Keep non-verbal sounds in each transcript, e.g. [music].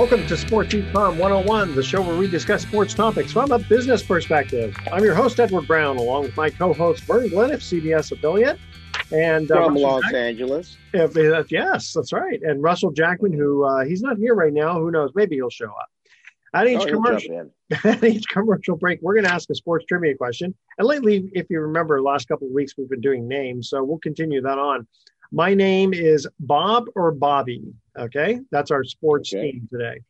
Welcome to Sports Econ 101, the show where we discuss sports topics from a business perspective. I'm your host, Edward Brown, along with my co host, Vern Glenn, of CBS affiliate. And uh, from Los Jack- Angeles. If, uh, yes, that's right. And Russell Jackman, who uh, he's not here right now. Who knows? Maybe he'll show up. At each, oh, commercial, [laughs] at each commercial break, we're going to ask a sports trivia question. And lately, if you remember, last couple of weeks we've been doing names, so we'll continue that on. My name is Bob or Bobby. Okay, that's our sports okay. team today.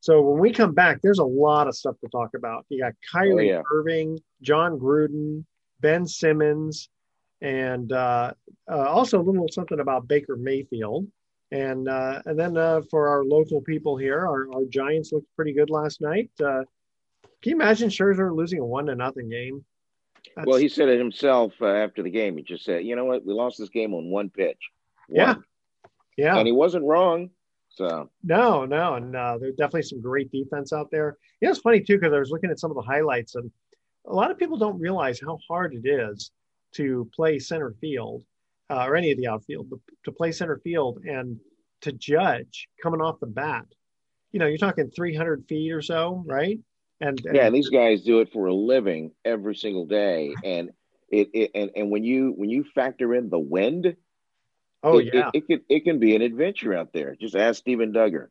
So when we come back, there's a lot of stuff to talk about. You got Kyrie oh, yeah. Irving, Jon Gruden, Ben Simmons, and uh, uh, also a little something about Baker Mayfield. And uh, and then uh, for our local people here, our, our Giants looked pretty good last night. Uh, can you imagine Scherzer losing a one to nothing game? That's... Well, he said it himself uh, after the game. He just said, "You know what? We lost this game on one pitch." One. Yeah, yeah, and he wasn't wrong. So no, no, and uh, there's definitely some great defense out there. You know, it's funny too because I was looking at some of the highlights, and a lot of people don't realize how hard it is to play center field uh, or any of the outfield, but to play center field and to judge coming off the bat. You know, you're talking 300 feet or so, right? And, and yeah, and these guys do it for a living every single day, and it, it and and when you when you factor in the wind, oh it, yeah, it, it, can it can be an adventure out there. Just ask Steven Duggar.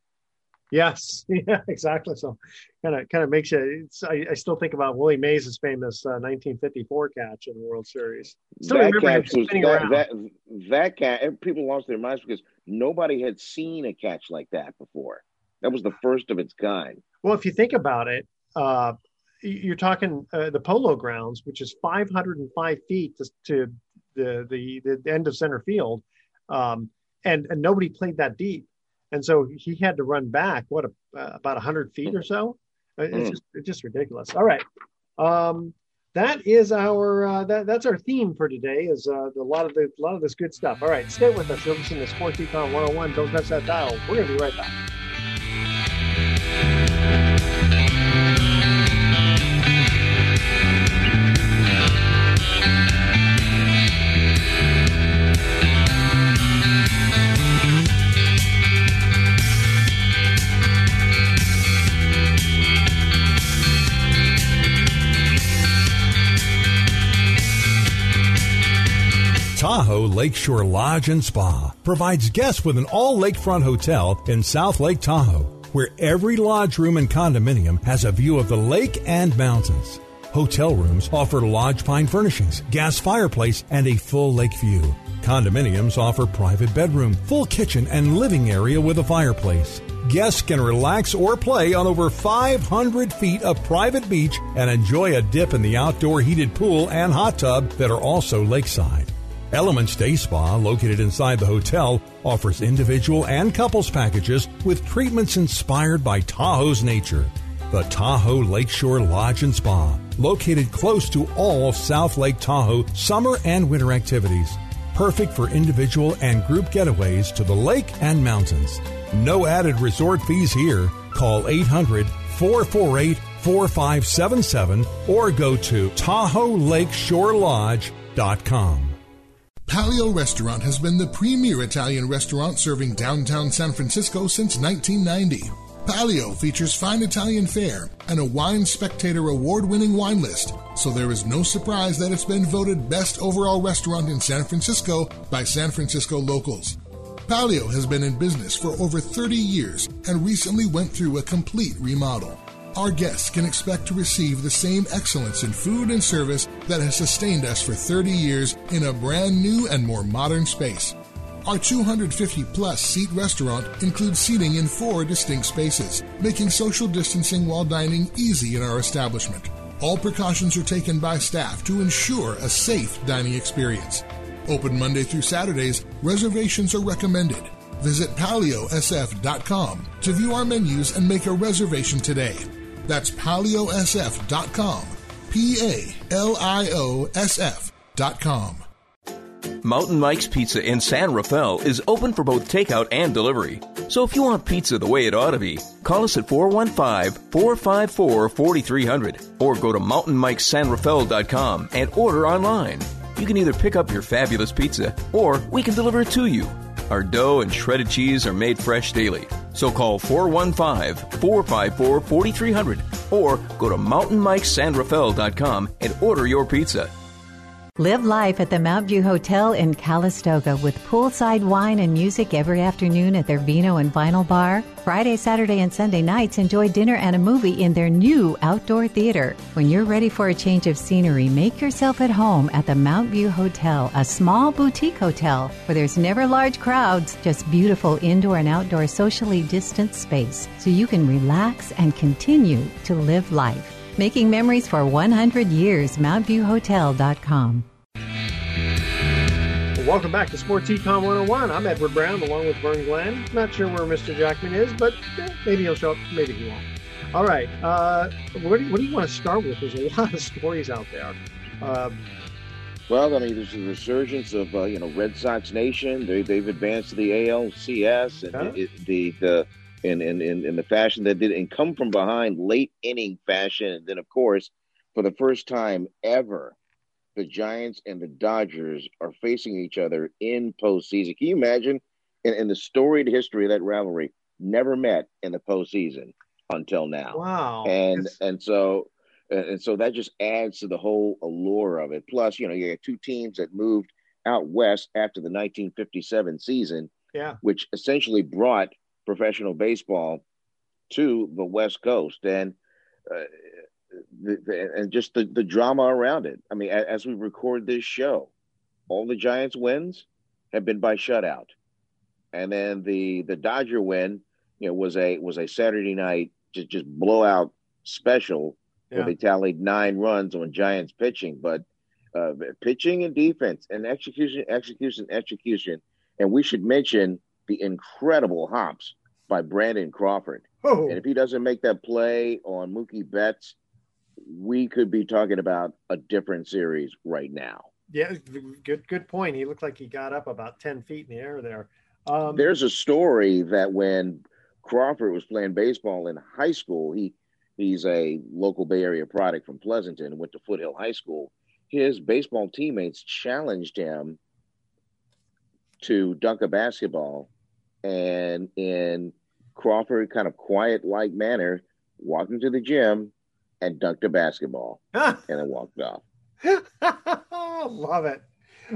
Yes, [laughs] yeah, exactly. So, kind of kind of makes you. I, I, still think about Willie Mays' famous uh, 1954 catch in the World Series. Still that catch was that, that, that catch. People lost their minds because nobody had seen a catch like that before. That was the first of its kind. Well, if you think about it, uh, you're talking uh, the Polo Grounds, which is 505 feet to, to the, the, the end of center field, um, and and nobody played that deep, and so he had to run back what a, uh, about 100 feet or so. Uh, it's mm. just it's just ridiculous. All right. Um, that is our uh, that, that's our theme for today is uh, a lot of the a lot of this good stuff. All right, stay with us. You're listening to Sports Econ 101. Don't touch that dial. We're gonna be right back. Lakeshore Lodge and Spa provides guests with an all lakefront hotel in South Lake Tahoe, where every lodge room and condominium has a view of the lake and mountains. Hotel rooms offer lodge pine furnishings, gas fireplace, and a full lake view. Condominiums offer private bedroom, full kitchen, and living area with a fireplace. Guests can relax or play on over 500 feet of private beach and enjoy a dip in the outdoor heated pool and hot tub that are also lakeside. Elements Day Spa, located inside the hotel, offers individual and couples packages with treatments inspired by Tahoe's nature. The Tahoe Lakeshore Lodge and Spa, located close to all South Lake Tahoe summer and winter activities. Perfect for individual and group getaways to the lake and mountains. No added resort fees here. Call 800 448 4577 or go to TahoeLakeshoreLodge.com. Palio Restaurant has been the premier Italian restaurant serving downtown San Francisco since 1990. Palio features fine Italian fare and a Wine Spectator award winning wine list, so there is no surprise that it's been voted best overall restaurant in San Francisco by San Francisco locals. Palio has been in business for over 30 years and recently went through a complete remodel. Our guests can expect to receive the same excellence in food and service that has sustained us for 30 years in a brand new and more modern space. Our 250 plus seat restaurant includes seating in four distinct spaces, making social distancing while dining easy in our establishment. All precautions are taken by staff to ensure a safe dining experience. Open Monday through Saturdays, reservations are recommended. Visit paliosf.com to view our menus and make a reservation today. That's paliosf.com. P A L I O S F.com. Mountain Mike's Pizza in San Rafael is open for both takeout and delivery. So if you want pizza the way it ought to be, call us at 415 454 4300 or go to mountainmikesanrafael.com and order online. You can either pick up your fabulous pizza or we can deliver it to you. Our dough and shredded cheese are made fresh daily. So call 415 454 4300 or go to mountainmikesanrafael.com and order your pizza. Live life at the Mount View Hotel in Calistoga with poolside wine and music every afternoon at their Vino and Vinyl Bar. Friday, Saturday, and Sunday nights, enjoy dinner and a movie in their new outdoor theater. When you're ready for a change of scenery, make yourself at home at the Mount View Hotel, a small boutique hotel where there's never large crowds, just beautiful indoor and outdoor socially distanced space so you can relax and continue to live life. Making memories for 100 years, MountViewHotel.com. Welcome back to Sports Econ 101. I'm Edward Brown along with Vern Glenn. Not sure where Mr. Jackman is, but maybe he'll show up, maybe he won't. All right. Uh, what, do you, what, do you, want to start with? There's a [laughs] lot of stories out there. Um, well, I mean, there's a resurgence of uh, you know Red Sox Nation. They, they've advanced to the ALCS, and huh? it, the the in, in, in, in the fashion that did and come from behind late inning fashion. And then, of course, for the first time ever, the Giants and the Dodgers are facing each other in postseason. Can you imagine? In, the storied history of that rivalry, never met in the postseason until now. Wow! And it's... and so and so that just adds to the whole allure of it. Plus, you know, you had two teams that moved out west after the 1957 season, yeah, which essentially brought professional baseball to the West Coast, and uh, the, the, and just the, the drama around it. I mean, as, as we record this show, all the Giants wins have been by shutout, and then the the Dodger win, you know, was a was a Saturday night just just blowout special yeah. where they tallied nine runs on Giants pitching, but uh, pitching and defense and execution, execution, execution, and we should mention the incredible hops by Brandon Crawford. Oh. And if he doesn't make that play on Mookie Betts, we could be talking about a different series right now. Yeah, good good point. He looked like he got up about ten feet in the air there. Um, There's a story that when Crawford was playing baseball in high school, he he's a local Bay Area product from Pleasanton went to Foothill High School. His baseball teammates challenged him to dunk a basketball and in Crawford kind of quiet like manner walked into the gym and dunked a basketball [laughs] and then walked off. [laughs] Love it.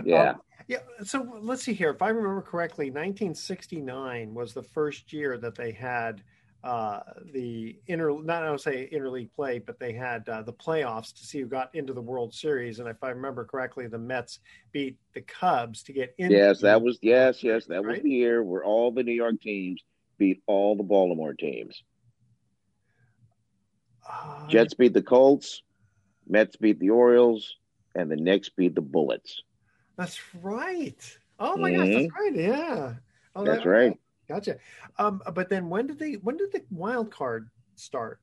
Yeah. Um, yeah. So let's see here. If I remember correctly, 1969 was the first year that they had uh, the inter not I don't say interleague play, but they had uh, the playoffs to see who got into the World Series. And if I remember correctly, the Mets beat the Cubs to get in. Yes, that was yes, yes, that right? was the year where all the New York teams beat all the Baltimore teams. Uh, Jets beat the Colts, Mets beat the Orioles, and the Knicks beat the Bullets. That's right. Oh my mm-hmm. gosh, that's right. Yeah. Oh, that's that, right. Gotcha. Um, but then when did they? When did the wild card start?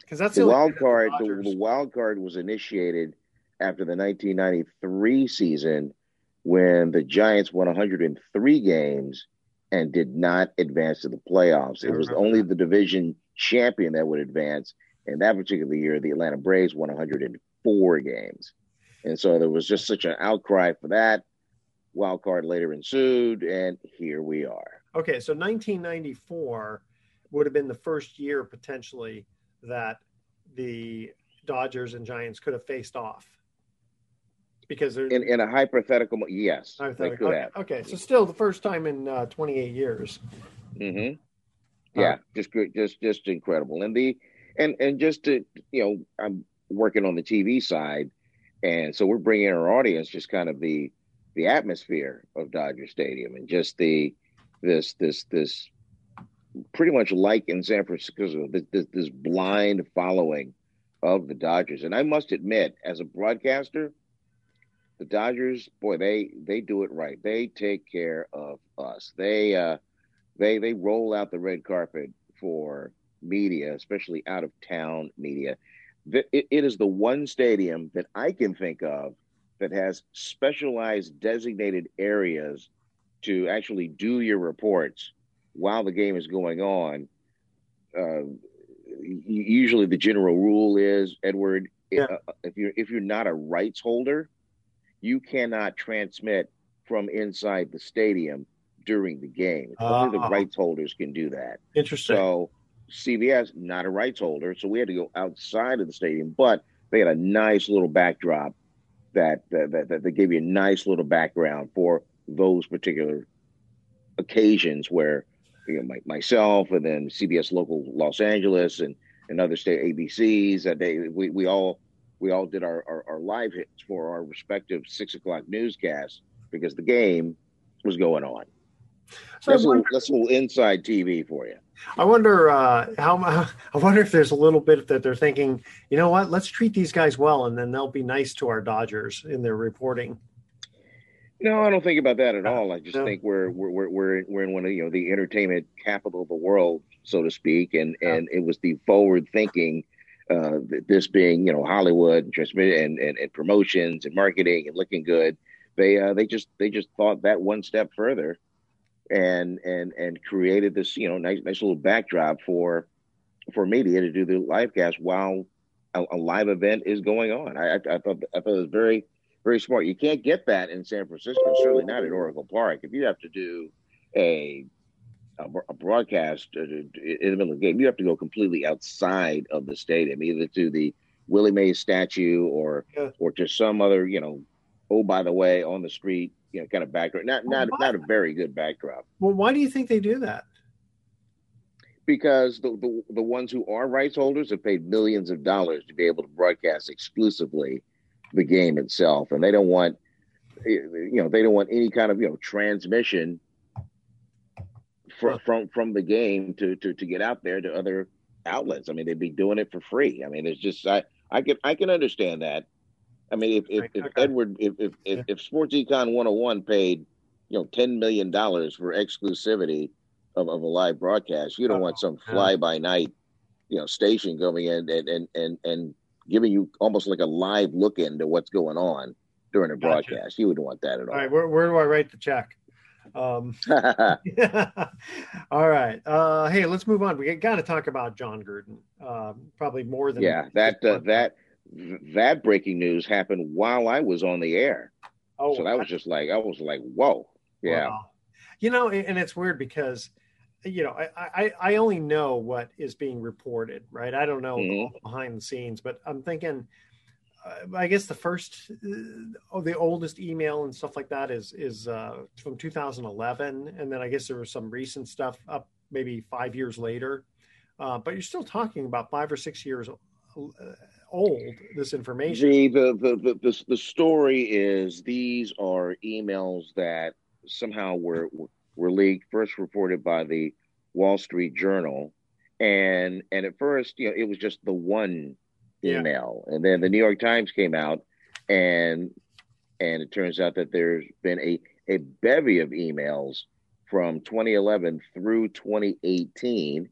Because that's the, the wild card. The, the, wild card was initiated after the 1993 season when the Giants won 103 games and did not advance to the playoffs. It was only the division champion that would advance. And that particular year, the Atlanta Braves won 104 games. And so there was just such an outcry for that. Wild card later ensued, and here we are. Okay, so 1994, would have been the first year potentially that the Dodgers and Giants could have faced off. Because in, in a hypothetical, yes, hypothetical. Okay, okay, so still the first time in uh, 28 years. Mm-hmm. Yeah, uh, just just just incredible, and the and and just to you know, I'm working on the TV side, and so we're bringing our audience just kind of the the atmosphere of Dodger Stadium and just the this this this pretty much like in San Francisco this, this, this blind following of the Dodgers. And I must admit, as a broadcaster, the Dodgers, boy, they they do it right. They take care of us. They uh, they they roll out the red carpet for media, especially out of town media. It, it is the one stadium that I can think of that has specialized designated areas to actually do your reports while the game is going on. Uh, usually, the general rule is Edward, yeah. uh, if you're if you're not a rights holder, you cannot transmit from inside the stadium during the game. Uh, Only the ah. rights holders can do that. Interesting. So CBS not a rights holder, so we had to go outside of the stadium, but they had a nice little backdrop that that that, that gave you a nice little background for those particular occasions where you know my, myself and then CBS local Los Angeles and and other state ABCs that they we, we all we all did our, our, our live hits for our respective six o'clock newscasts because the game was going on. So that's, a, that's a little inside TV for you. I wonder uh, how. [laughs] I wonder if there's a little bit that they're thinking. You know what? Let's treat these guys well, and then they'll be nice to our Dodgers in their reporting. No, I don't think about that at all. I just no. think we're we're we're we're in one of you know the entertainment capital of the world, so to speak, and yeah. and it was the forward thinking. Uh, this being you know Hollywood and transmit and, and, and promotions and marketing and looking good, they uh, they just they just thought that one step further, and and and created this you know nice nice little backdrop for for media to do the live cast while a, a live event is going on. I, I, I thought I thought it was very very smart. You can't get that in San Francisco, certainly not at Oracle Park. If you have to do a a, broadcast uh, in the middle of the game, you have to go completely outside of the stadium, either to the Willie Mays statue or yeah. or to some other, you know, oh by the way, on the street, you know, kind of backdrop. Not well, not not a very good backdrop. Well, why do you think they do that? Because the, the the ones who are rights holders have paid millions of dollars to be able to broadcast exclusively the game itself, and they don't want eh, you know they don't want any kind of you know transmission from from from the game to to to get out there to other outlets. I mean, they'd be doing it for free. I mean, it's just I I can I can understand that. I mean, if if, if okay. Edward if if, if if Sports Econ 101 paid you know ten million dollars for exclusivity of, of a live broadcast, you don't oh, want some fly by night you know station going in and and and and giving you almost like a live look into what's going on during a gotcha. broadcast. You wouldn't want that at all. All right, where, where do I write the check? Um, [laughs] [laughs] all right. Uh, hey, let's move on. We got to talk about Jon Gruden. Um, probably more than yeah. That uh, that that breaking news happened while I was on the air. Oh, so that was just like I was like, whoa, yeah. Wow. You know, and it's weird because you know, I, I, I only know what is being reported, right? I don't know mm-hmm. behind the scenes, but I'm thinking, uh, I guess the first, uh, the oldest email and stuff like that is is uh, from 2011, and then I guess there was some recent stuff up maybe five years later, uh, but you're still talking about five or six years uh, old. This information. The the the the, the, the story is these are emails that somehow were, were leaked, first reported by the Wall Street Journal, and and at first, you know, it was just the one email, yeah. and then the New York Times came out, and and it turns out that there's been a a bevy of emails from 2011 through 2018,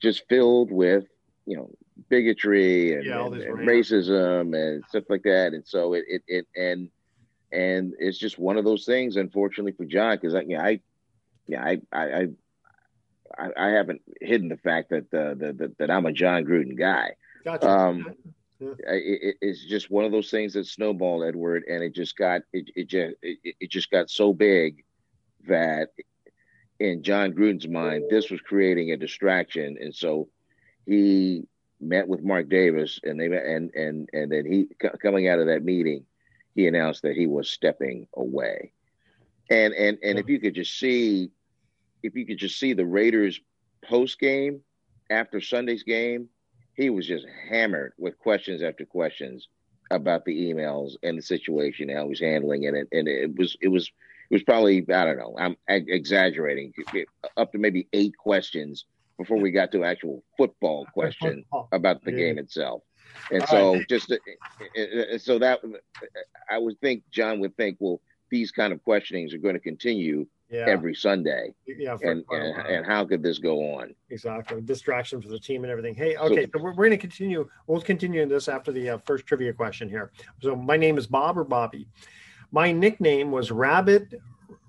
just filled with you know bigotry and, yeah, and, and racism and stuff like that, and so it it, it and and it's just one of those things, unfortunately for Jon, because I, know, I yeah, I, I, I, I haven't hidden the fact that, uh, that, that I'm a Jon Gruden guy. Gotcha. Um, yeah. it, it's just one of those things that snowballed, Edward, and it just got it, it just it, it just got so big that in Jon Gruden's mind, this was creating a distraction, and so he met with Mark Davis, and they met, and and and then he coming out of that meeting, he announced that he was stepping away, and and and if you could just see, if you could just see the Raiders post game after Sunday's game, he was just hammered with questions after questions about the emails and the situation, how he's handling it, and, and it was it was it was probably I don't know I'm exaggerating up to maybe eight questions before we got to actual football [laughs] question about the game itself. And so just so that I would think Jon would think well these kind of questionings are going to continue yeah. every Sunday. Yeah, and, and, and how could this go on? Exactly, distraction for the team and everything. Hey, okay, so, so we're, we're going to continue. We'll continue in this after the uh, first trivia question here. So my name is Bob or Bobby. My nickname was Rabbit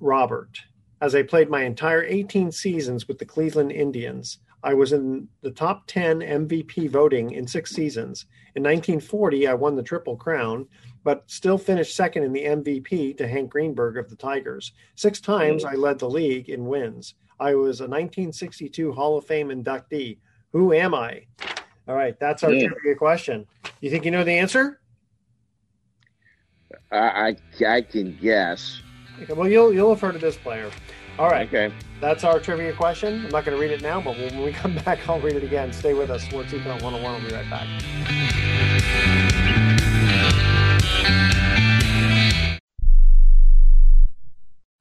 Robert, as I played my entire 18 seasons with the Cleveland Indians. I was in the top 10 MVP voting in six seasons. In 1940, I won the Triple Crown, but still finished second in the MVP to Hank Greenberg of the Tigers. Six times hmm. I led the league in wins. I was a 1962 Hall of Fame inductee. Who am I? All right, that's our hmm. trivia question. You think you know the answer? I, I, I can guess. Okay, well, you'll you'll have heard of this player. All right. Okay. That's our trivia question. I'm not going to read it now, but when we come [laughs] back, I'll read it again. Stay with us. Sports Econ 101. We'll be right back.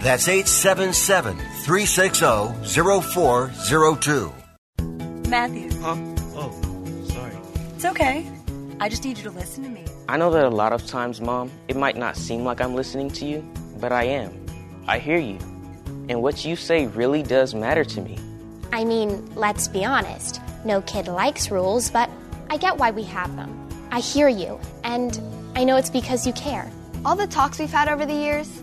That's 877 360 0402. Matthew. Huh? Oh, sorry. It's okay. I just need you to listen to me. I know that a lot of times, Mom, it might not seem like I'm listening to you, but I am. I hear you. And what you say really does matter to me. I mean, let's be honest. No kid likes rules, but I get why we have them. I hear you, and I know it's because you care. All the talks we've had over the years,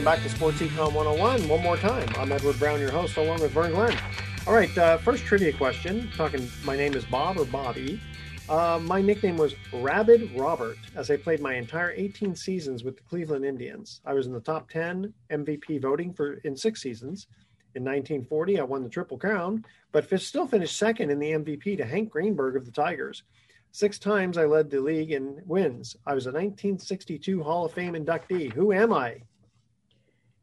welcome back to Sports Econ 101. One more time, I'm Edward Brown, your host, along with Vern Glenn. All right, uh, first trivia question. Talking, my name is Bob or Bobby. Uh, my nickname was Rapid Robert as I played my entire 18 seasons with the Cleveland Indians. I was in the top 10 MVP voting for in six seasons. In 1940, I won the Triple Crown, but still finished second in the MVP to Hank Greenberg of the Tigers. Six times I led the league in wins. I was a 1962 Hall of Fame inductee. Who am I?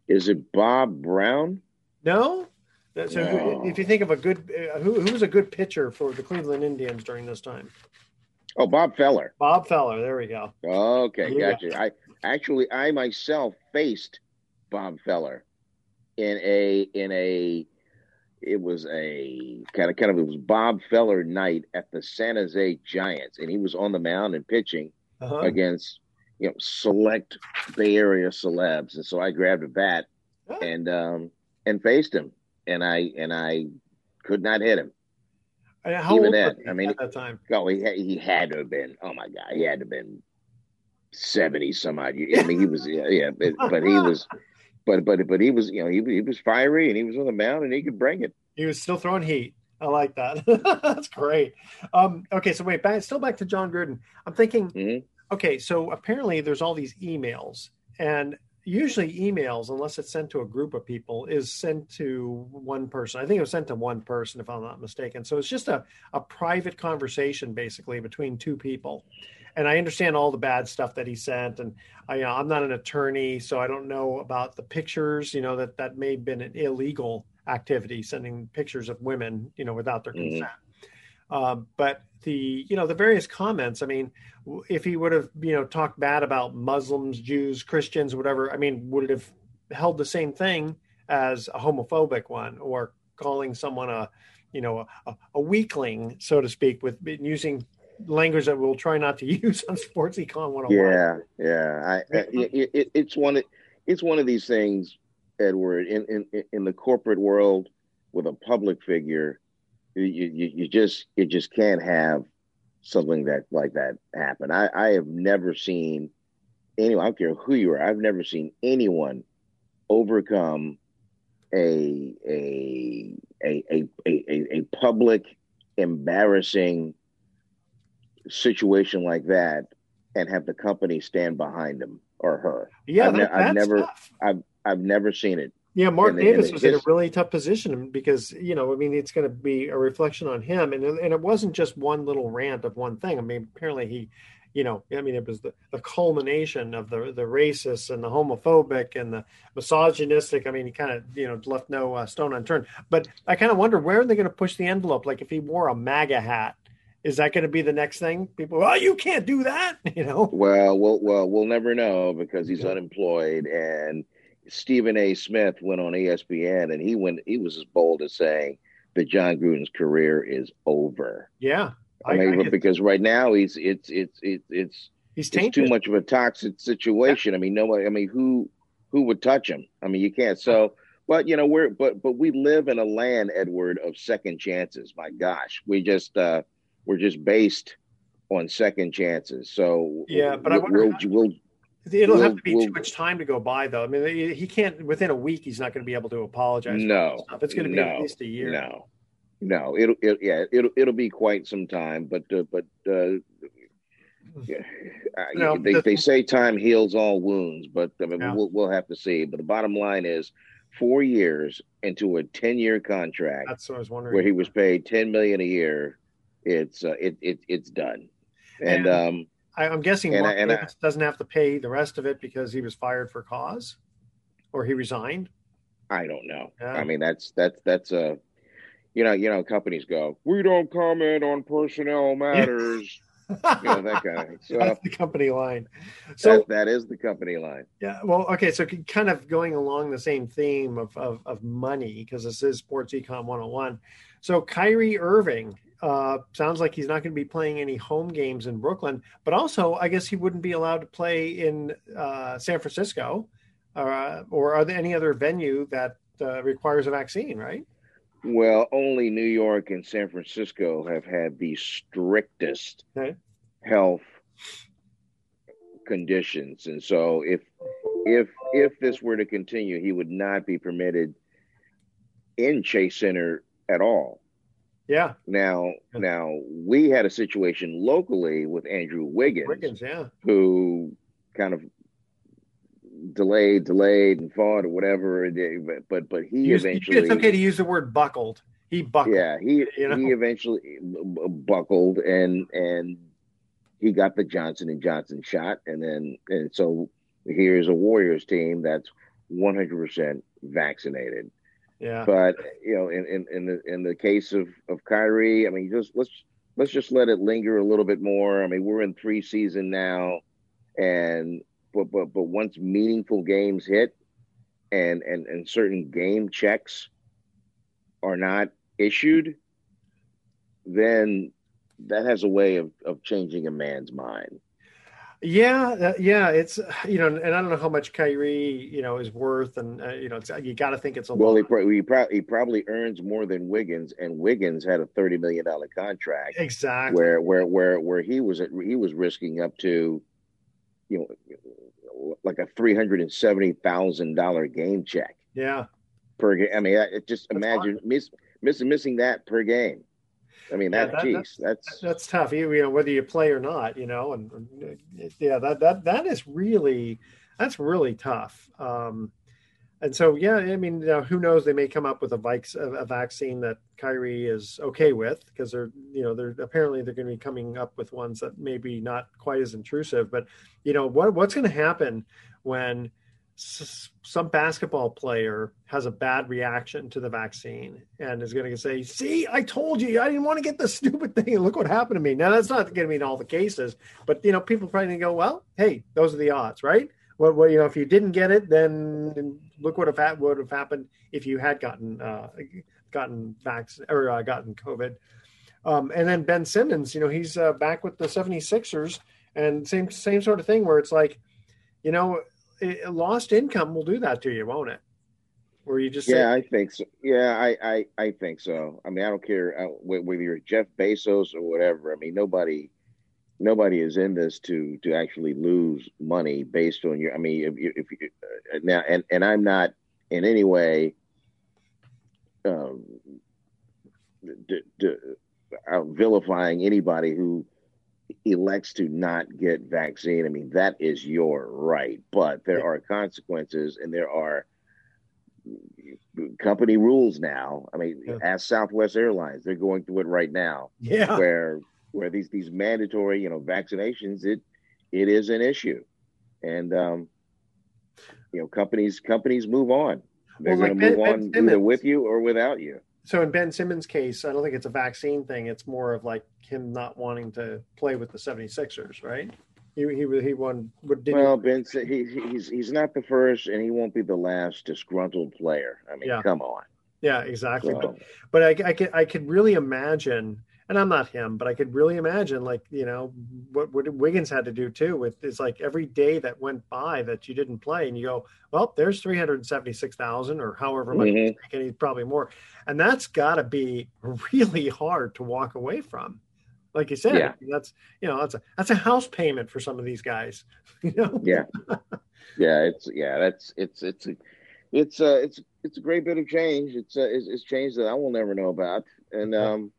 Is it Bob Brown? No. So no. if you think of a good, uh, who, who was a good pitcher for the Cleveland Indians during this time? Oh, Bob Feller. Bob Feller. There we go. Okay, gotcha. Go. I actually, I myself faced Bob Feller in a in a it was a kind of kind of it was Bob Feller night at the San Jose Giants, and he was on the mound and pitching uh-huh. against you know select Bay Area celebs, and so I grabbed a bat oh. and um and faced him, and I and I could not hit him. How Even then, I mean, at that time, oh, he he had to have been. Oh my God, he had to have been seventy some odd. I mean, he was yeah, yeah but, but he was [laughs] but but but he was you know he he was fiery and he was on the mound and he could bring it. He was still throwing heat. I like that. [laughs] That's great. Um, okay, so wait, back, still back to Jon Gruden. I'm thinking. Mm-hmm. Okay, so apparently there's all these emails, and usually emails, unless it's sent to a group of people, is sent to one person. I think it was sent to one person, if I'm not mistaken. So it's just a, a private conversation, basically, between two people and I understand all the bad stuff that he sent. And I, you know, I'm not an attorney, so I don't know about the pictures. You know that that may have been an illegal activity, sending pictures of women, you know, without their mm-hmm. Uh, but the you know the various comments. I mean, if he would have you know talked bad about Muslims, Jews, Christians, whatever. I mean, would it have held the same thing as a homophobic one or calling someone a you know a, a weakling, so to speak, with using language that we'll try not to [laughs] use on Sports Econ 101. Yeah, yeah. I, [laughs] I it, it, it's one. Of, it's one of these things, Edward. In in in the corporate world, with a public figure, you you, you just you just can't have something that like that happen. I I have never seen anyone. I don't care who you are. I've never seen anyone overcome a a a a a, a public embarrassing situation like that and have the company stand behind him or her. Yeah, I've, ne- I've never, tough. I've, I've never seen it. Yeah, Mark and, Davis and was in a really tough position because you know, I mean, it's going to be a reflection on him, and and it wasn't just one little rant of one thing. I mean, apparently he, you know, I mean, it was the, the culmination of the the racist and the homophobic and the misogynistic. I mean, he kind of you know left no uh, stone unturned. But I kind of wonder where are they going to push the envelope? Like if he wore a MAGA hat is that going to be the next thing? People, oh, you can't do that, [laughs] you know? Well, well, well, we'll never know because he's yeah. unemployed. And Stephen A. Smith went on ESPN, and he went, he was as bold as saying that Jon Gruden's career is over. Yeah, I, I mean, I because right now he's it's it's it's it's he's it's too much of a toxic situation. Yeah. I mean, nobody. I mean, who who would touch him? I mean, you can't. So. But you know we're but but we live in a land, Edward, of second chances. My gosh, we just uh, we're just based on second chances. So yeah, but we'll, I wonder. We'll, we'll, It'll we'll, have to be we'll, too much time to go by, though. I mean, he can't within a week. He's not going to be able to apologize. No, it's going to be no, at least a year. No, no, it'll it, yeah, it'll it'll be quite some time. But uh, but uh, yeah, no, they the, they say time heals all wounds, but I mean, yeah. we'll we'll have to see. But the bottom line is, four years into a ten year contract. That's what I was wondering. Where he was paid ten million a year it's uh, it, it it's done. And, and um, I, am guessing and, Mark Davis I, doesn't have to pay the rest of it because he was fired for cause, or he resigned. I don't know. Yeah. I mean, that's that's that's a, you know, you know, companies go, we don't comment on personnel matters. [laughs] you know that kind of so That's the company line. So that, that is the company line. Yeah. Well, okay. So kind of going along the same theme of of, of money because this is Sports Econ 101. So Kyrie Irving uh, sounds like he's not going to be playing any home games in Brooklyn, but also I guess he wouldn't be allowed to play in uh, San Francisco, uh, or are there any other venue that uh, requires a vaccine? Right. Well, only New York and San Francisco have had the strictest okay. health conditions, and so if if if this were to continue, he would not be permitted in Chase Center at all. Yeah. Now, now we had a situation locally with Andrew Wiggins, Wiggins, yeah, who kind of delayed, delayed, and fought or whatever. But but but he Use- eventually. It's okay to use the word buckled. He buckled. Yeah, he [laughs] you know? he eventually uh, uh, buckled and and he got the Johnson and Johnson shot, and then and so here's a Warriors team that's 100 percent vaccinated. Yeah. But you know, in, in in the in the case of of Kyrie, I mean, just let's let's just let it linger a little bit more. I mean, we're in preseason now, and but but but once meaningful games hit, and and and certain game checks are not issued, then that has a way of of changing a man's mind. Yeah, uh, yeah, it's [sighs] you know, and I don't know how much Kyrie you know is worth, and uh, you know, it's, you got to think it's a Well, lot. he, pro- he, pro- he probably earns more than Wiggins, and Wiggins had a thirty million dollar contract. Exactly. Where where where where he was at, he was risking up to, you know, like a three hundred and seventy thousand dollar game check Yeah, per game. I mean, I- just imagine miss, miss missing that per game. I mean, Yeah, that, that- geez, that's that's tough. You, you know, whether you play or not, you know, and, and yeah, that that that is really that's really tough. Um, and so, yeah, I mean, you know, who knows? They may come up with a, vic- a a vaccine that Kyrie is okay with because they're, you know, they're apparently they're going to be coming up with ones that maybe not quite as intrusive. But you know, what what's going to happen when some basketball player has a bad reaction to the vaccine and is going to say, "See, I told you, I didn't want to get the [laughs] stupid thing, and look what happened to me." Now, that's not going to be in all the cases, but you know, people probably go, "Well, hey, those are the odds, right?" Well, well you know, if you didn't get it, then look what have ha- would have happened if you had gotten uh, gotten vaccine or uh, gotten COVID. Um, and then Ben Simmons, you know, he's uh, back with the 76ers and same same sort of thing where it's like, you know, it, lost income will do that to you, won't it? Where you just say, yeah, I think so. Yeah, I, I, I think so. I mean, I don't care uh, whether you're Jeff Bezos or whatever. I mean, nobody, nobody is in this to to actually lose money based on your. I mean, if, you- if you, uh, now, and and I'm not in any way, um, d- d- uh, vilifying anybody who elects to not get vaccine. I mean, that is your right, but there are consequences and there are company rules now. I mean, ask Southwest Airlines; they're going through it right now. Yeah. where where these these mandatory you know vaccinations it it is an issue, and um, you know companies companies move on. They're Well, going like to move Ben on either Simmons. with you or without you. So in Ben Simmons' case, I don't think it's a vaccine thing. It's more of like him not wanting to play with the 76ers, right? He he he won. Well, Ben, he, he's he's not the first, and he won't be the last disgruntled player. I mean, Yeah. come on. Yeah, exactly. So- But but I, I could I could really imagine, and I'm not him, but I could really imagine like you know what what Wiggins had to do too. With it's like every day that went by that you didn't play, and you go, well, there's three hundred seventy six thousand or however much Mhm. he's making, he's probably more, and that's got to be really hard to walk away from. Like you said, Yeah. that's you know that's a that's a house payment for some of these guys. [laughs] You know, Yeah, yeah, it's yeah, that's it's it's a it's uh it's it's a great bit of change. It's uh, it's, it's change that I will never know about, and um,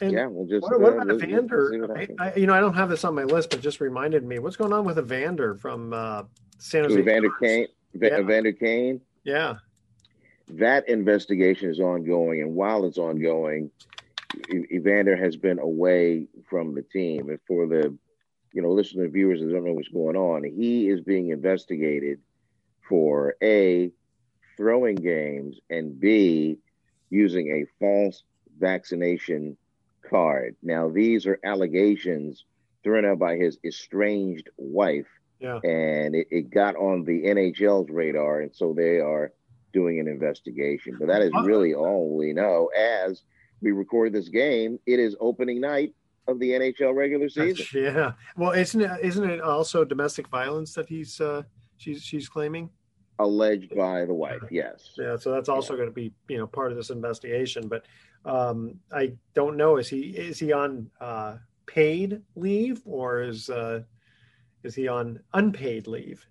And yeah, we'll just What, what uh, about Evander? what I. I, you know, I don't have this on my list, but just reminded me. What's going on with Evander from uh, San Jose? Evander Kane, Yeah. Evander Kane. Yeah, that investigation is ongoing, and while it's ongoing, Evander has been away from the team. And for the, you know, listener viewers that don't know what's going on, he is being investigated for a throwing games and b using a false vaccination card. Now, these are allegations thrown out by his estranged wife yeah. and it, it got on the NHL's radar, and so they are doing an investigation. But that is really all we know. As we record this game, it is opening night of the NHL regular season. [laughs] Yeah. Well, isn't it isn't it also domestic violence that he's uh, she's she's claiming? Alleged by the wife, yes. Yeah. So that's also going to be you know part of this investigation. But um, I don't know. Is he is he on uh, paid leave or is uh, is he on unpaid leave?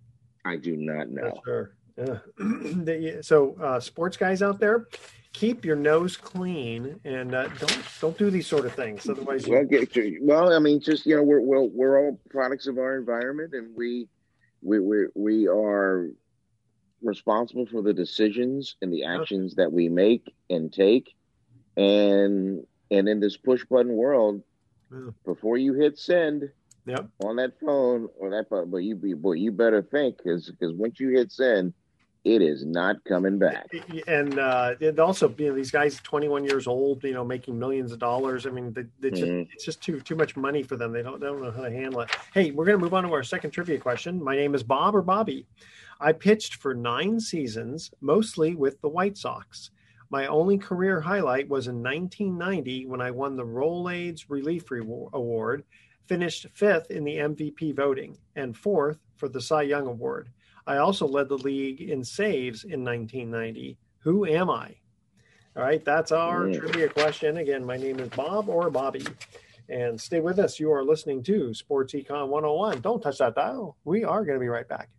I do not know. Sure. Yeah. [clears throat] so, uh, sports guys out there, keep your nose clean and uh, don't don't do these sort of things. Otherwise, well, get to, well, I mean, just you know, we're we're we're all products of our environment, and we we we we are responsible for the decisions and the actions that we make and take, and and in this push button world, before you hit send. Yep. On that phone or that phone, but you be boy, you better think because because once you hit send, it is not coming back. And uh, it also, you know, these guys, 21 years old, you know, making millions of dollars. I mean, they, they just, mm-hmm. it's just too too much money for them. They don't, they don't know how to handle it. Hey, we're going to move on to our second trivia question. My name is Bob or Bobby. I pitched for nine seasons, mostly with the White Sox. My only career highlight was in 1990 when I won the Rolaids Relief Award, finished fifth in the MVP voting, and fourth for the Cy Young Award. I also led the league in saves in 1990. Who am I? All right, that's our mm. trivia question. Again, my name is Bob or Bobby. And stay with us. You are listening to Sports Econ 101. Don't touch that dial. We are going to be right back.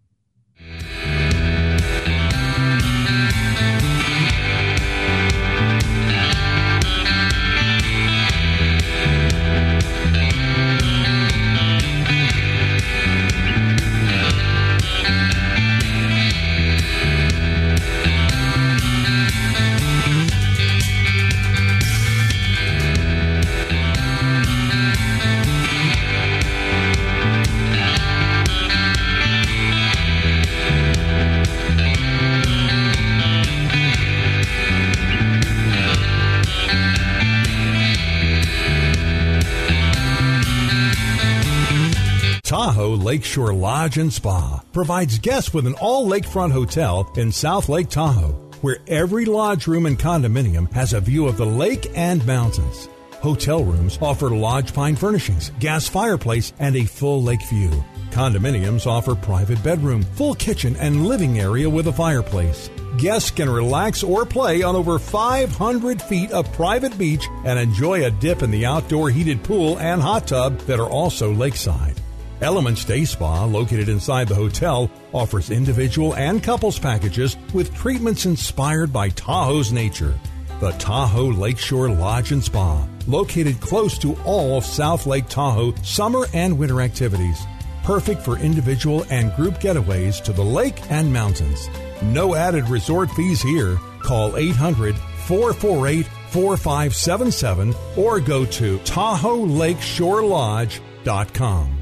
Lakeshore Lodge and Spa provides guests with an all lakefront hotel in South Lake Tahoe, where every lodge room and condominium has a view of the lake and mountains. Hotel rooms offer lodge pine furnishings, gas fireplace, and a full lake view. Condominiums offer private bedroom, full kitchen, and living area with a fireplace. Guests can relax or play on over 500 feet of private beach and enjoy a dip in the outdoor heated pool and hot tub that are also lakeside. Elements Day Spa, located inside the hotel, offers individual and couples packages with treatments inspired by Tahoe's nature. The Tahoe Lakeshore Lodge and Spa, located close to all of South Lake Tahoe summer and winter activities. Perfect for individual and group getaways to the lake and mountains. No added resort fees here. Call 800 448 4577 or go to TahoeLakeshoreLodge.com.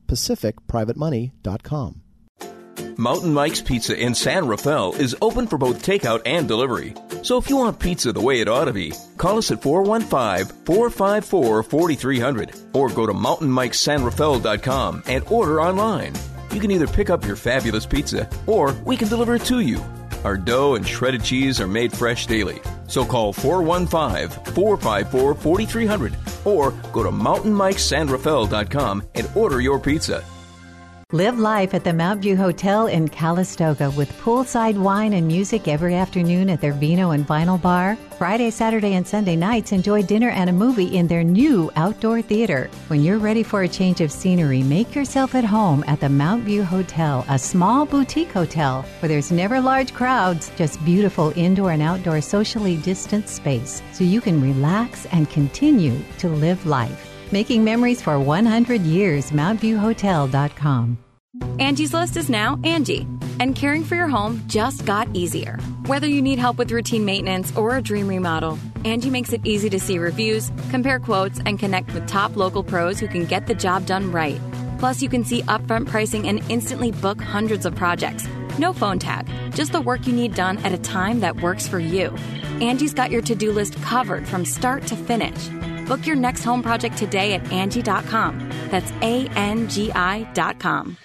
pacificprivatemoney.com. Mountain Mike's Pizza in San Rafael is open for both takeout and delivery. So if you want pizza the way it ought to be, call us at 415 454 4300 or go to mountainmikesanrafael.com and order online. You can either pick up your fabulous pizza or we can deliver it to you. Our dough and shredded cheese are made fresh daily. So call 415 454 4300 or go to mountainmikesanrafael.com and order your pizza. Live life at the Mount View Hotel in Calistoga with poolside wine and music every afternoon at their Vino and Vinyl Bar. Friday, Saturday, and Sunday nights, enjoy dinner and a movie in their new outdoor theater. When you're ready for a change of scenery, make yourself at home at the Mount View Hotel, a small boutique hotel where there's never large crowds, just beautiful indoor and outdoor socially distanced space so you can relax and continue to live life. Making memories for 100 years, MountViewHotel.com. Angie's List is now Angie, and caring for your home just got easier. Whether you need help with routine maintenance or a dream remodel, Angie makes it easy to see reviews, compare quotes, and connect with top local pros who can get the job done right. Plus, you can see upfront pricing and instantly book hundreds of projects. No phone tag, just the work you need done at a time that works for you. Angie's got your to do list covered from start to finish. Book your next home project today at Angie.com. That's A N G I.com.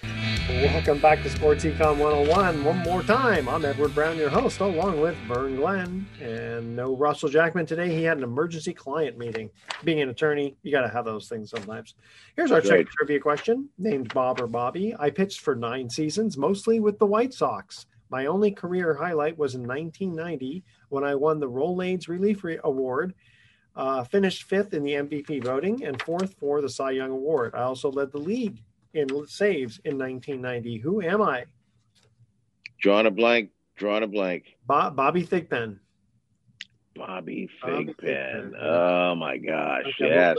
Welcome back to Sports Econ 101. One more time, I'm Edward Brown, your host, along with Vern Glenn. And no Russell Jackman today. He had an emergency client meeting. Being an attorney, you got to have those things sometimes. Here's our right. trivia question named Bob or Bobby. I pitched for nine seasons, mostly with the White Sox. My only career highlight was in 1990 when I won the Rolaids Relief Award. Uh, finished fifth in the MVP voting and fourth for the Cy Young Award. I also led the league in saves in 1990. Who am I? Drawing a blank. Drawing a blank. Bob, Bobby Thigpen. Bobby Thigpen. Oh my gosh! Okay, yes.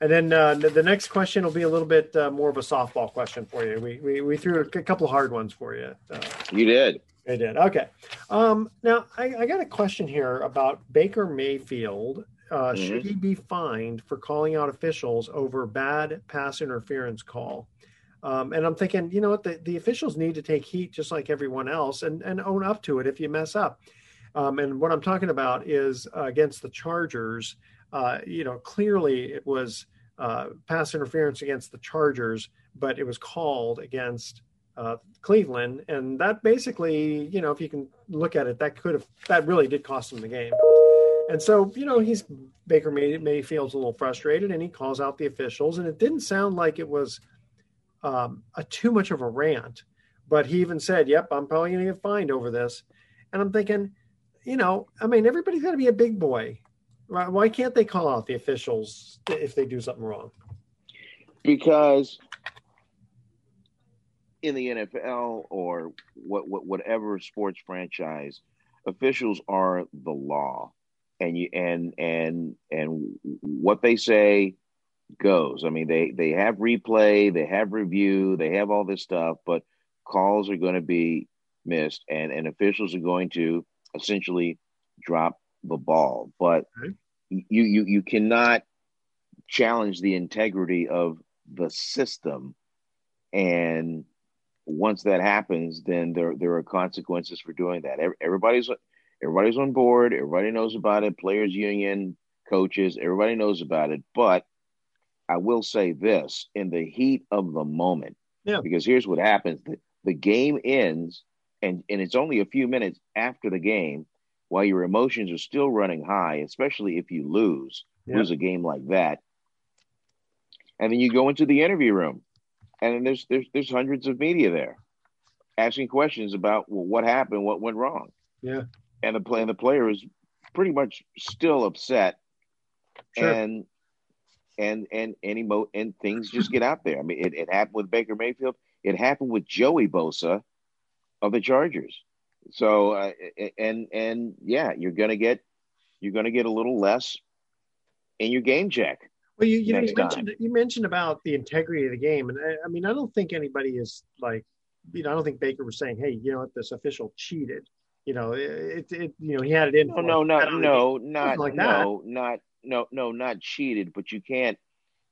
And then uh, the next question will be a little bit uh, more of a softball question for you. We we, we threw a couple of hard ones for you. Uh, you did. I did. Okay. Um, now I, I, got a question here about Baker Mayfield. Uh, mm-hmm. Should he be fined for calling out officials over bad pass interference call? Um, and I'm thinking, you know what, the, the officials need to take heat just like everyone else and, and own up to it if you mess up. Um, and what I'm talking about is uh, against the Chargers, uh, you know, clearly it was uh, pass interference against the Chargers, but it was called against uh, Cleveland. And that basically, you know, if you can look at it, that could have, that really did cost them the game. And so, you know, he's Baker May, Mayfield's a little frustrated and he calls out the officials. And it didn't sound like it was um, a too much of a rant, but he even said, "Yep, I'm probably going to get fined over this." And I'm thinking, you know, I mean, everybody's got to be a big boy. Why can't they call out the officials if they do something wrong? Because in the NFL or what, what whatever sports franchise, officials are the law, and you and and and what they say goes. I mean, they they have replay, they have review, they have all this stuff, but calls are going to be missed, and and officials are going to essentially drop the ball. But okay. you you you cannot challenge the integrity of the system, and once that happens, then there there are consequences for doing that. Everybody's everybody's on board. Everybody knows about it. Players union, coaches, everybody knows about it, but I will say this in the heat of the moment, yeah. because here's what happens: the, the game ends, and and it's only a few minutes after the game, while your emotions are still running high, especially if you lose yeah. lose a game like that, and then you go into the interview room, and then there's there's there's hundreds of media there, asking questions about well, what happened, what went wrong, yeah, and the play and the player is pretty much still upset, sure. and and and and emo- and things just get out there. I mean, it, it happened with Baker Mayfield. It happened with Joey Bosa of the Chargers. So uh, and and yeah, you're gonna get you're gonna get a little less in your game check. Well, you you, know, you mentioned you mentioned about the integrity of the game, and I, I, mean, I don't think anybody is like, you know, I don't think Baker was saying, hey, you know what, this official cheated. You know, it, it you know he had it in. No, no, no, no, not like no, that. not no, no, not cheated, but you can't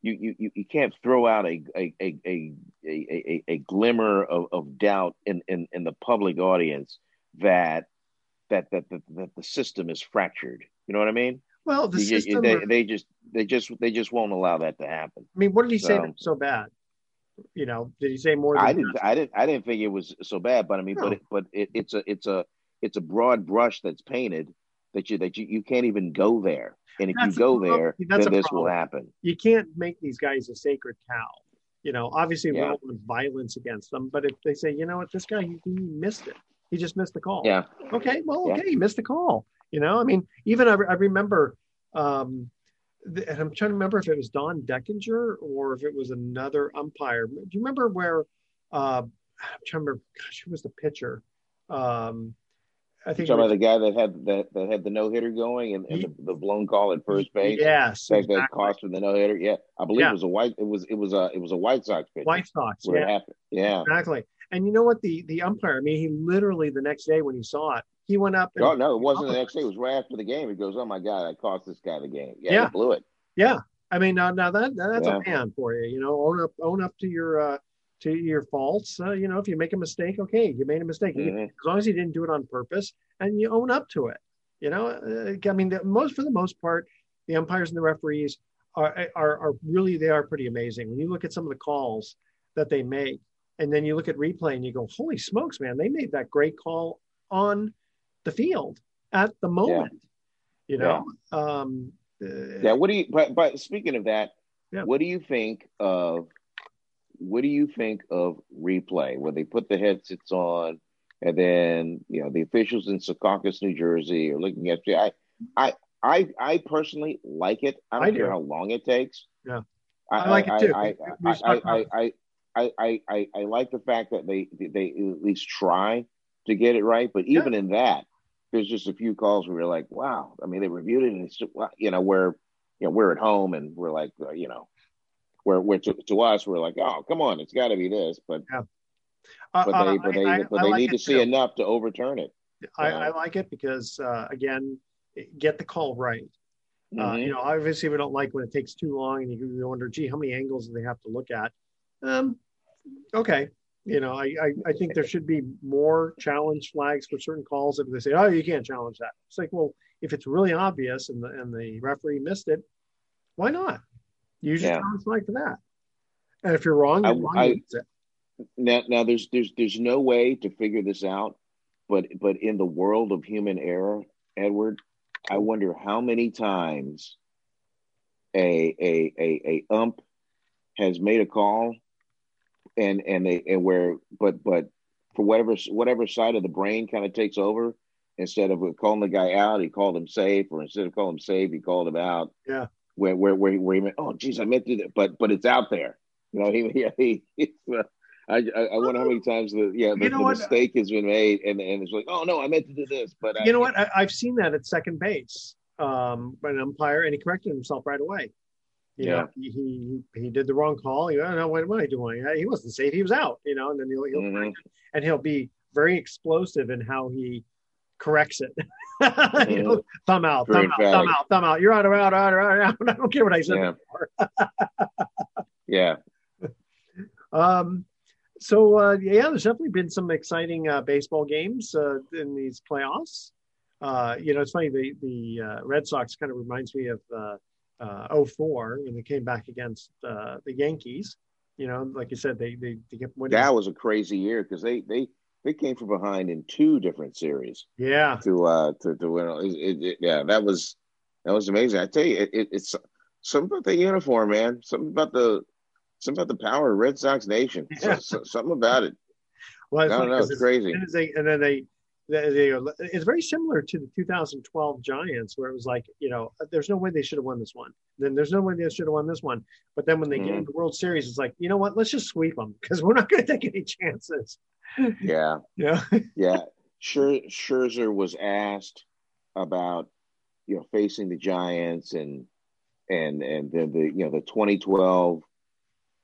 you you, you can't throw out a a, a, a, a, a glimmer of, of doubt in, in, in the public audience that that, that that that the system is fractured. You know what I mean? Well, the you, system. They, they, just they just they just won't allow that to happen. I mean, what did he so, say so bad? You know, did he say more? I didn't. That? I didn't. I didn't think it was so bad, but I mean, no. but it, but it, it's a it's a it's a broad brush that's painted that you that you, you can't even go there. And if that's you go there, then this problem. will happen. You can't make these guys a sacred cow. You know, obviously yeah. we don't want violence against them, but if they say, you know what, this guy he, he missed it, he just missed the call. Yeah. Okay. Well, okay, yeah. he missed the call. You know, I mean, even I, I remember, um, and I'm trying to remember if it was Don Denkinger or if it was another umpire. Do you remember where? Uh, I'm trying to remember. Gosh, who was the pitcher? Um, I think about the guy that had that, that had the no hitter going and, and the, the, blown call at first base. Yes, that, exactly. that cost him the no hitter. Yeah, I believe yeah. it was a white. It was it was a it was a White Sox pitcher. White Sox. Where yeah. it happened. Yeah, exactly. And you know what? The the umpire. I mean, he literally the next day when he saw it, he went up. And, oh no, it wasn't the [laughs] next day. It was right after the game. He goes, "Oh my god, I cost this guy the game." Yeah, yeah. he blew it. Yeah, I mean, now, now that that's yeah. a man for you. You know, own up own up to your. uh to your faults. Uh, you know, if you make a mistake, okay, you made a mistake. Mm-hmm. As long as you didn't do it on purpose and you own up to it. You know, uh, I mean, the, most for the most part, the umpires and the referees are, are are really they are pretty amazing. When you look at some of the calls that they make, and then you look at replay and you go, "Holy smokes, man! They made that great call on the field at the moment." Yeah. You know. Yeah. Um, uh, yeah. What do you? But but speaking of that, yeah. what do you think of? What do you think of replay where they put the headsets on? and then you know the officials in Secaucus, New Jersey, are looking at you. I, I, I, I personally like it. I don't I care do. how long it takes. Yeah, I, I like it too. I, I, I, I, I, I, like the fact that they they at least try to get it right. But even yeah. in that, there's just a few calls where you're like, wow. I mean, they reviewed it, and it's you know where you know we're at home and we're like, uh, you know, where where to, to us we're like, oh, come on, it's got to be this. But yeah but uh, they, but they, I, but they like need to see too. enough to overturn it. I, I like it because uh, again, get the call right. Uh, mm-hmm. Uh, you know, obviously we don't like when it takes too long, and you wonder, gee, how many angles do they have to look at? Um, okay, you know, I, I, I think there should be more challenge flags for certain calls. If they say, oh, you can't challenge that, it's like, well, if it's really obvious and the and the referee missed it, why not? Use your yeah. flag for that. And if you're wrong, you're I, wrong I, now now there's there's there's no way to figure this out but but in the world of human error edward i wonder how many times a a a, a ump has made a call and and they and where but but for whatever whatever side of the brain kind of takes over instead of calling the guy out he called him safe or instead of calling him safe he called him out yeah where where where, where he meant, oh geez i meant to do that. But but it's out there. You know he [laughs] he, he I, I, I wonder how many times the yeah the, the mistake has been made and, and it's like oh no I meant to do this but you I, know what? I, have seen that at second base um by an umpire and he corrected himself right away. You yeah. know, he, he he did the wrong call. You know what am I doing? He wasn't safe. He was out you know and then he'll, he'll mm-hmm. and he'll be very explosive in how he corrects it. [laughs] [laughs] you know, thumb out thumb out thumb out thumb out you're out out out out, out. [laughs] I don't care what I said yeah. [laughs] yeah um so uh, yeah, there's definitely been some exciting uh, baseball games uh, in these playoffs. Uh, you know, it's funny the the uh, Red Sox kind of reminds me of uh, 04 when they came back against the Yankees. You know, like you said, they they, they kept winning. That was a crazy year because they they they came from behind in two different series. Yeah. To uh to to win. It, it, it, yeah, that was that was amazing. I tell you, it, it's something about the uniform, man. Something about the something about the power of Red Sox Nation. Yeah. So, so, something about it. Well, I don't know. It's, crazy. They, and then they, they, they, it's very similar to the 2012 Giants, where it was like, you know, there's no way they should have won this one. Then there's no way they should have won this one. But then when they mm-hmm. get into the World Series, it's like, you know what? Let's just sweep them because we're not going to take any chances. [laughs] Yeah. Yeah. [laughs] yeah. Sure. Scherzer was asked about, you know, facing the Giants and and and then the you know the 2012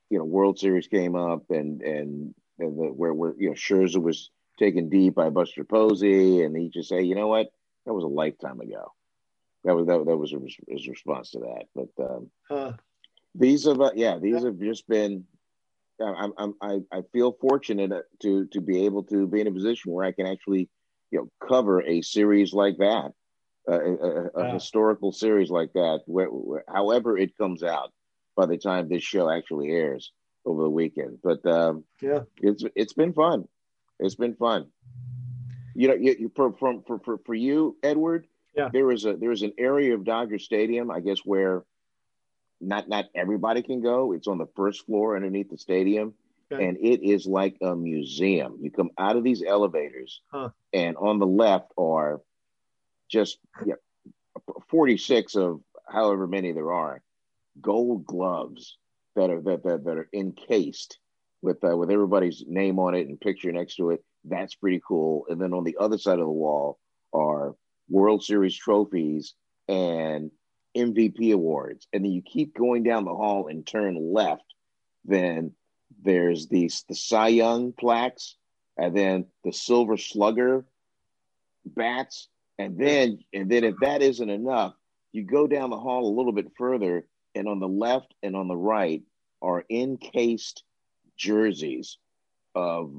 you know World Series came up and and, and the, where where you know Scherzer was taken deep by Buster Posey, and he just say, you know what, that was a lifetime ago. That was that, that was his response to that. But um, huh. these have uh, yeah, these have just been. I'm, I'm I I feel fortunate to to be able to be in a position where I can actually you know cover a series like that, uh, a, a, a historical series like that, where, where, however it comes out by the time this show actually airs over the weekend. But um, yeah, it's it's been fun. It's been fun. You know, you, you for, from for, for for you, Edward. Yeah. There is a there is an area of Dodger Stadium, I guess, where not not everybody can go. It's on the first floor underneath the stadium. Okay. And it is like a museum. You come out of these elevators, huh. and on the left are just yeah, 46 of however many there are gold gloves that are that that, that are encased with uh, with everybody's name on it and picture next to it. That's pretty cool. And then on the other side of the wall are World Series trophies and MVP awards. And then you keep going down the hall and turn left. Then there's these the Cy Young plaques, and then the Silver Slugger bats, and then and then if that isn't enough, you go down the hall a little bit further and on the left and on the right are encased jerseys of,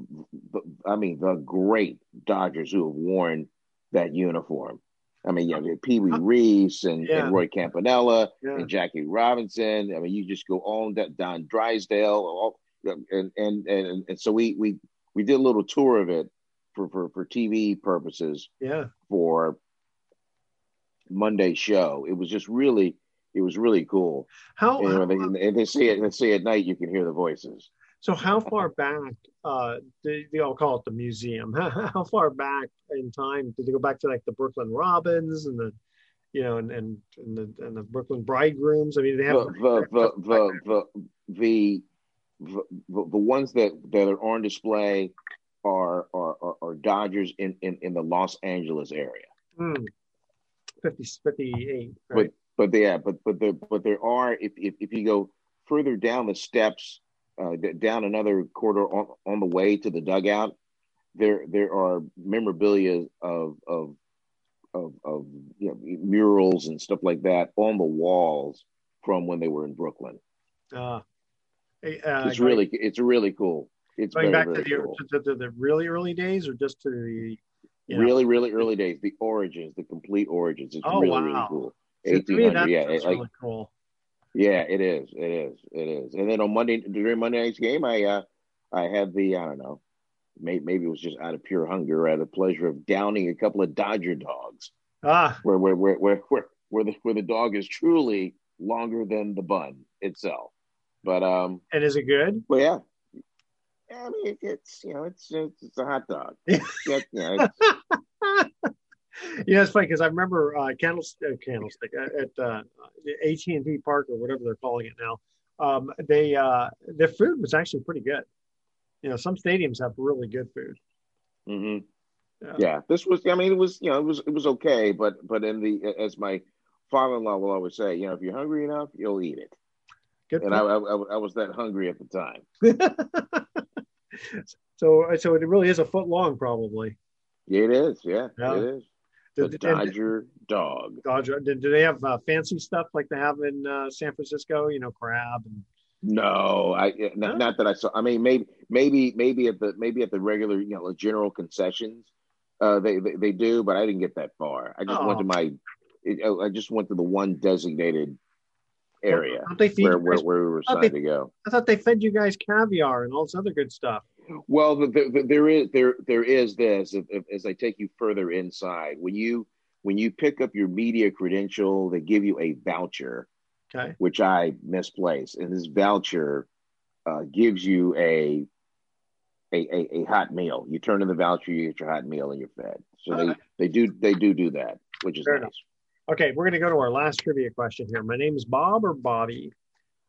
I mean, the great Dodgers who have worn that uniform. I mean, you have Pee Wee Reese and, yeah. and, Roy Campanella yeah. and Jackie Robinson. I mean, you just go on that Don Drysdale. All, and and and, and so we we we did a little tour of it for for, for TV purposes. Yeah. For Monday show, it was just really it was really cool. How, and, they, and they say it they say at night you can hear the voices. So how far back? Uh, they, they all call it the museum. [laughs] How, far back in time did they go back to like the Brooklyn Robins and the, you know, and and and the, and the Brooklyn Bridegrooms? I mean, they have the the the the, the, the, the, the ones that that are on display are are, are, are Dodgers in, in, in the Los Angeles area. Hmm. 50, 58, right? But but yeah, but but there but there are if if, if you go further down the steps, uh, down another corridor on, on the way to the dugout, there there are memorabilia of of of, of you know, murals and stuff like that on the walls from when they were in Brooklyn. Uh, uh, it's really it's really cool. It's going very, back to the, cool. to, to the really early days, or just to the you know? really really early days, the origins, the complete origins. It's Oh, really wow. really cool. So to me, Eighteen yeah, that's like really cool. Yeah, it is, it is, it is. And then on Monday during Monday night's game, I uh I had the I don't know, maybe maybe it was just out of pure hunger, I had the pleasure of downing a couple of Dodger dogs. Ah, where where where where where, where the where the dog is truly longer than the bun itself. But um, and is it good? Well, yeah. I mean, it's you know, it's it's, it's a hot dog. [laughs] yeah, you know, it's, Yeah, it's funny because I remember uh, Candlestick, uh, Candlestick uh, at uh, AT and T Park or whatever they're calling it now. Um, they uh, their food was actually pretty good. You know, some stadiums have really good food. mhm. Yeah. yeah. This was. I mean, it was. You know, it was. It was okay. But but in the as my father-in-law will always say, you know, if you're hungry enough, you'll eat it. Good and I, I. I I was that hungry at the time. [laughs] So so it really is a foot long, probably. Yeah, it is. Yeah, Yeah. it is. The and- Dodger dog. Dodger. Did, do they have uh, fancy stuff like they have in uh, San Francisco? You know, crab and No, I not, not that I saw. I mean, maybe maybe maybe at the maybe at the regular you know general concessions, uh, they, they they do, but I didn't get that far. I just went Oh. to my, I just went to the one designated area where, where where we were don't they- to go. I thought they fed you guys caviar and all this other good stuff. Well, the, the, the, there is there there is this if, if, as I take you further inside when you when you pick up your media credential, they give you a voucher. Okay. which I misplaced. And this voucher uh, gives you a, a a a hot meal. You turn in the voucher, you get your hot meal, and you're fed. So they, they do they do do that, which is Fair nice. enough. Okay, we're going to go to our last trivia question here. My name is Bob or Bobby.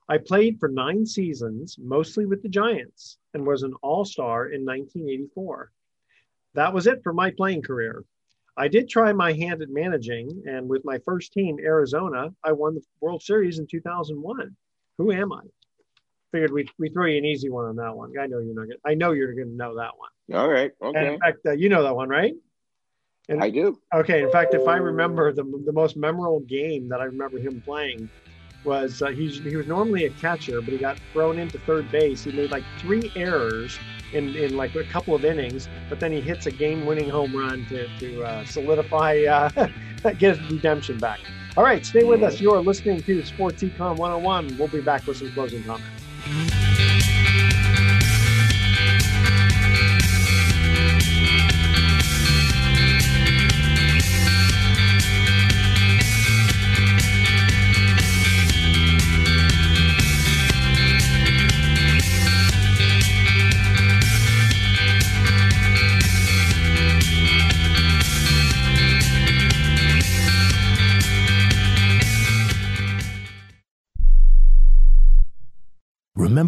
I played for nine seasons, mostly with the Giants, and was an all star in 1984. That was it for my playing career. I did try my hand at managing, and with my first team, Arizona, I won the World Series in 2001. Who am I? Figured we we throw you an easy one on that one. I know you're not Gonna, I know you're going to know that one. All right, Okay. And in fact, uh, you know that one, right? And I do. Okay. In fact, if I remember the the most memorable game that I remember him playing was uh, he's he was normally a catcher, but he got thrown into third base. He made like three errors in, in like a couple of innings, but then he hits a game-winning home run to to uh, solidify uh, [laughs] get his redemption back. All right, stay with us. You are listening to Sports Econ 101. We'll be back with some closing comments.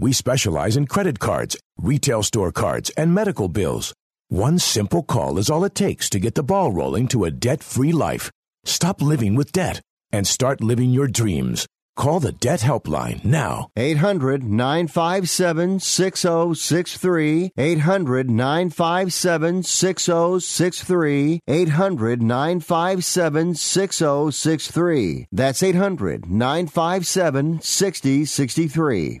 We specialize in credit cards, retail store cards, and medical bills. One simple call is all it takes to get the ball rolling to a debt free life. Stop living with debt and start living your dreams. Call the Debt Helpline now. 800 957 6063. 800 957 6063. 800 957 6063. That's 800 957 6063.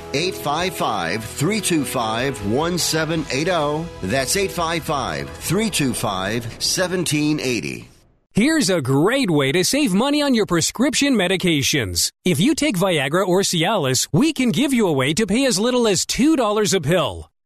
855 325 1780. That's 855 325 1780. Here's a great way to save money on your prescription medications. If you take Viagra or Cialis, we can give you a way to pay as little as $2 a pill.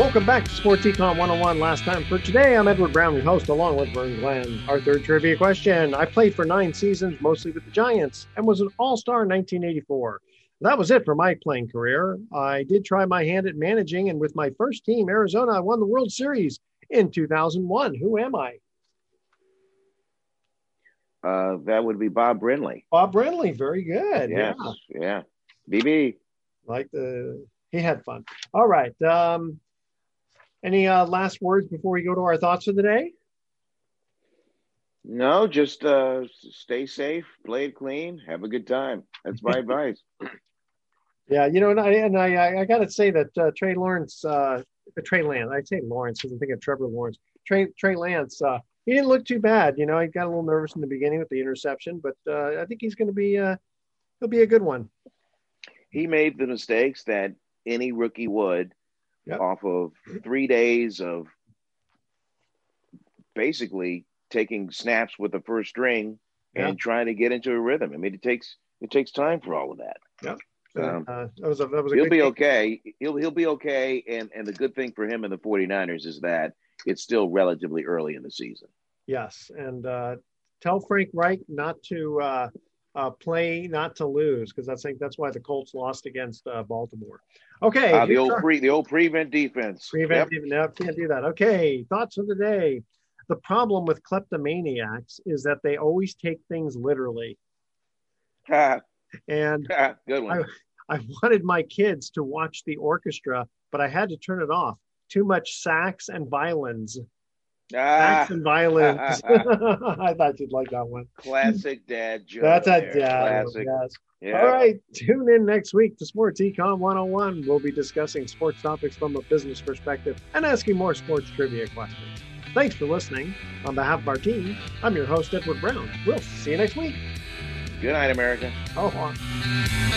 Welcome back to Sports Econ 101. Last time for today, I'm Edward Brown, your host, along with Vern Glenn. Our third trivia question. I played for nine seasons, mostly with the Giants, and was an all star in 1984. That was it for my playing career. I did try my hand at managing, and with my first team, Arizona, I won the World Series in 2001. Who am I? Uh, that would be Bob Brenly. Bob Brenly, very good. Yes, yeah. yeah. BB. Like the, he had fun. All right. Um, any uh, last words before we go to our thoughts of the day? No, just uh, stay safe, play it clean, have a good time. That's my [laughs] advice. Yeah, you know, and I and I, I got to say that uh, Trey Lawrence, uh, Trey Lance, I say Lawrence because I'm thinking of Trevor Lawrence. Trey Trey Lance, uh, he didn't look too bad. You know, he got a little nervous in the beginning with the interception, but uh, I think he's going to be uh, he'll be a good one. He made the mistakes that any rookie would yep. off of three days of basically taking snaps with the first string and trying to get into a rhythm. I mean, it takes it takes time for all of that. Yeah. Um, uh, that was a, that was he'll be game. okay. He'll he'll be okay. And and the good thing for him and the 49ers is that it's still relatively early in the season. Yes, and uh, tell Frank Reich not to uh, uh, play not to lose because I think that's why the Colts lost against uh, Baltimore. Okay, uh, the old pre the old prevent defense. Prevent yep. No, can't do that. Okay, thoughts of the day. The problem with kleptomaniacs is that they always take things literally. [laughs] and [laughs] good one. I, I wanted my kids to watch the orchestra, but I had to turn it off. Too much sax and violins. Ah. And violins. [laughs] I thought you'd like that one. Classic dad joke. That's a dad. Classic. Yes. Yeah. All right. Tune in next week to Sports Econ 101. We'll be discussing sports topics from a business perspective and asking more sports trivia questions. Thanks for listening. On behalf of our team, I'm your host, Edward Brown. We'll see you next week. Good night, America. Oh, on.